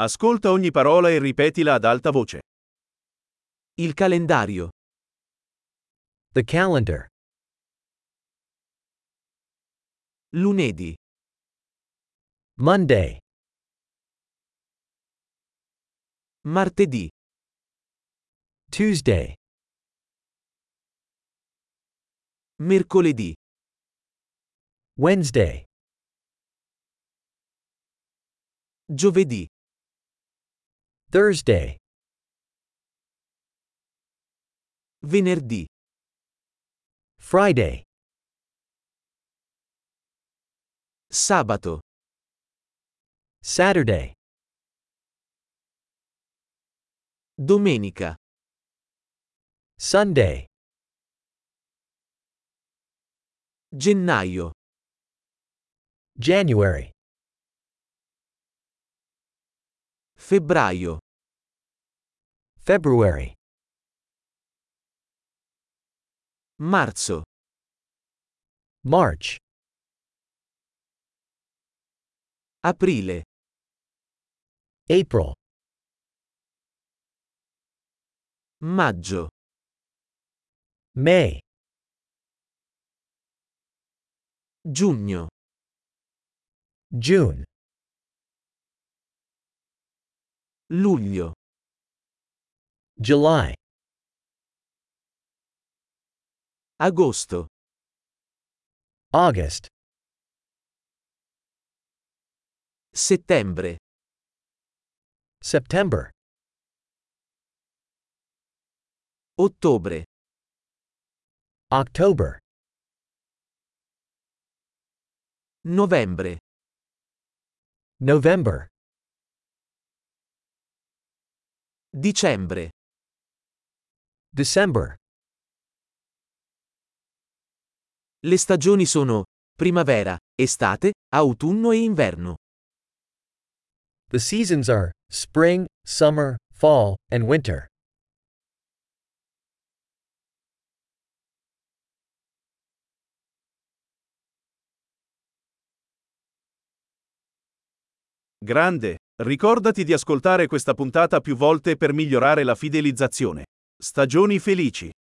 Ascolta ogni parola e ripetila ad alta voce. Il calendario. The calendar. Lunedì. Monday. Martedì. Tuesday. Mercoledì. Wednesday. Giovedì. Thursday. Venerdì. Friday. Sabato. Saturday. Domenica. Sunday. Gennaio. January. Febbraio. February. Marzo. March. Aprile. April. Maggio. May. Giugno. June. Luglio. July. Agosto. August. Settembre. September. Ottobre. October. Novembre. November. Dicembre. December. Le stagioni sono primavera, estate, autunno e inverno. The seasons are spring, summer, fall, and winter. Grande. Ricordati di ascoltare questa puntata più volte per migliorare la fidelizzazione. Stagioni felici.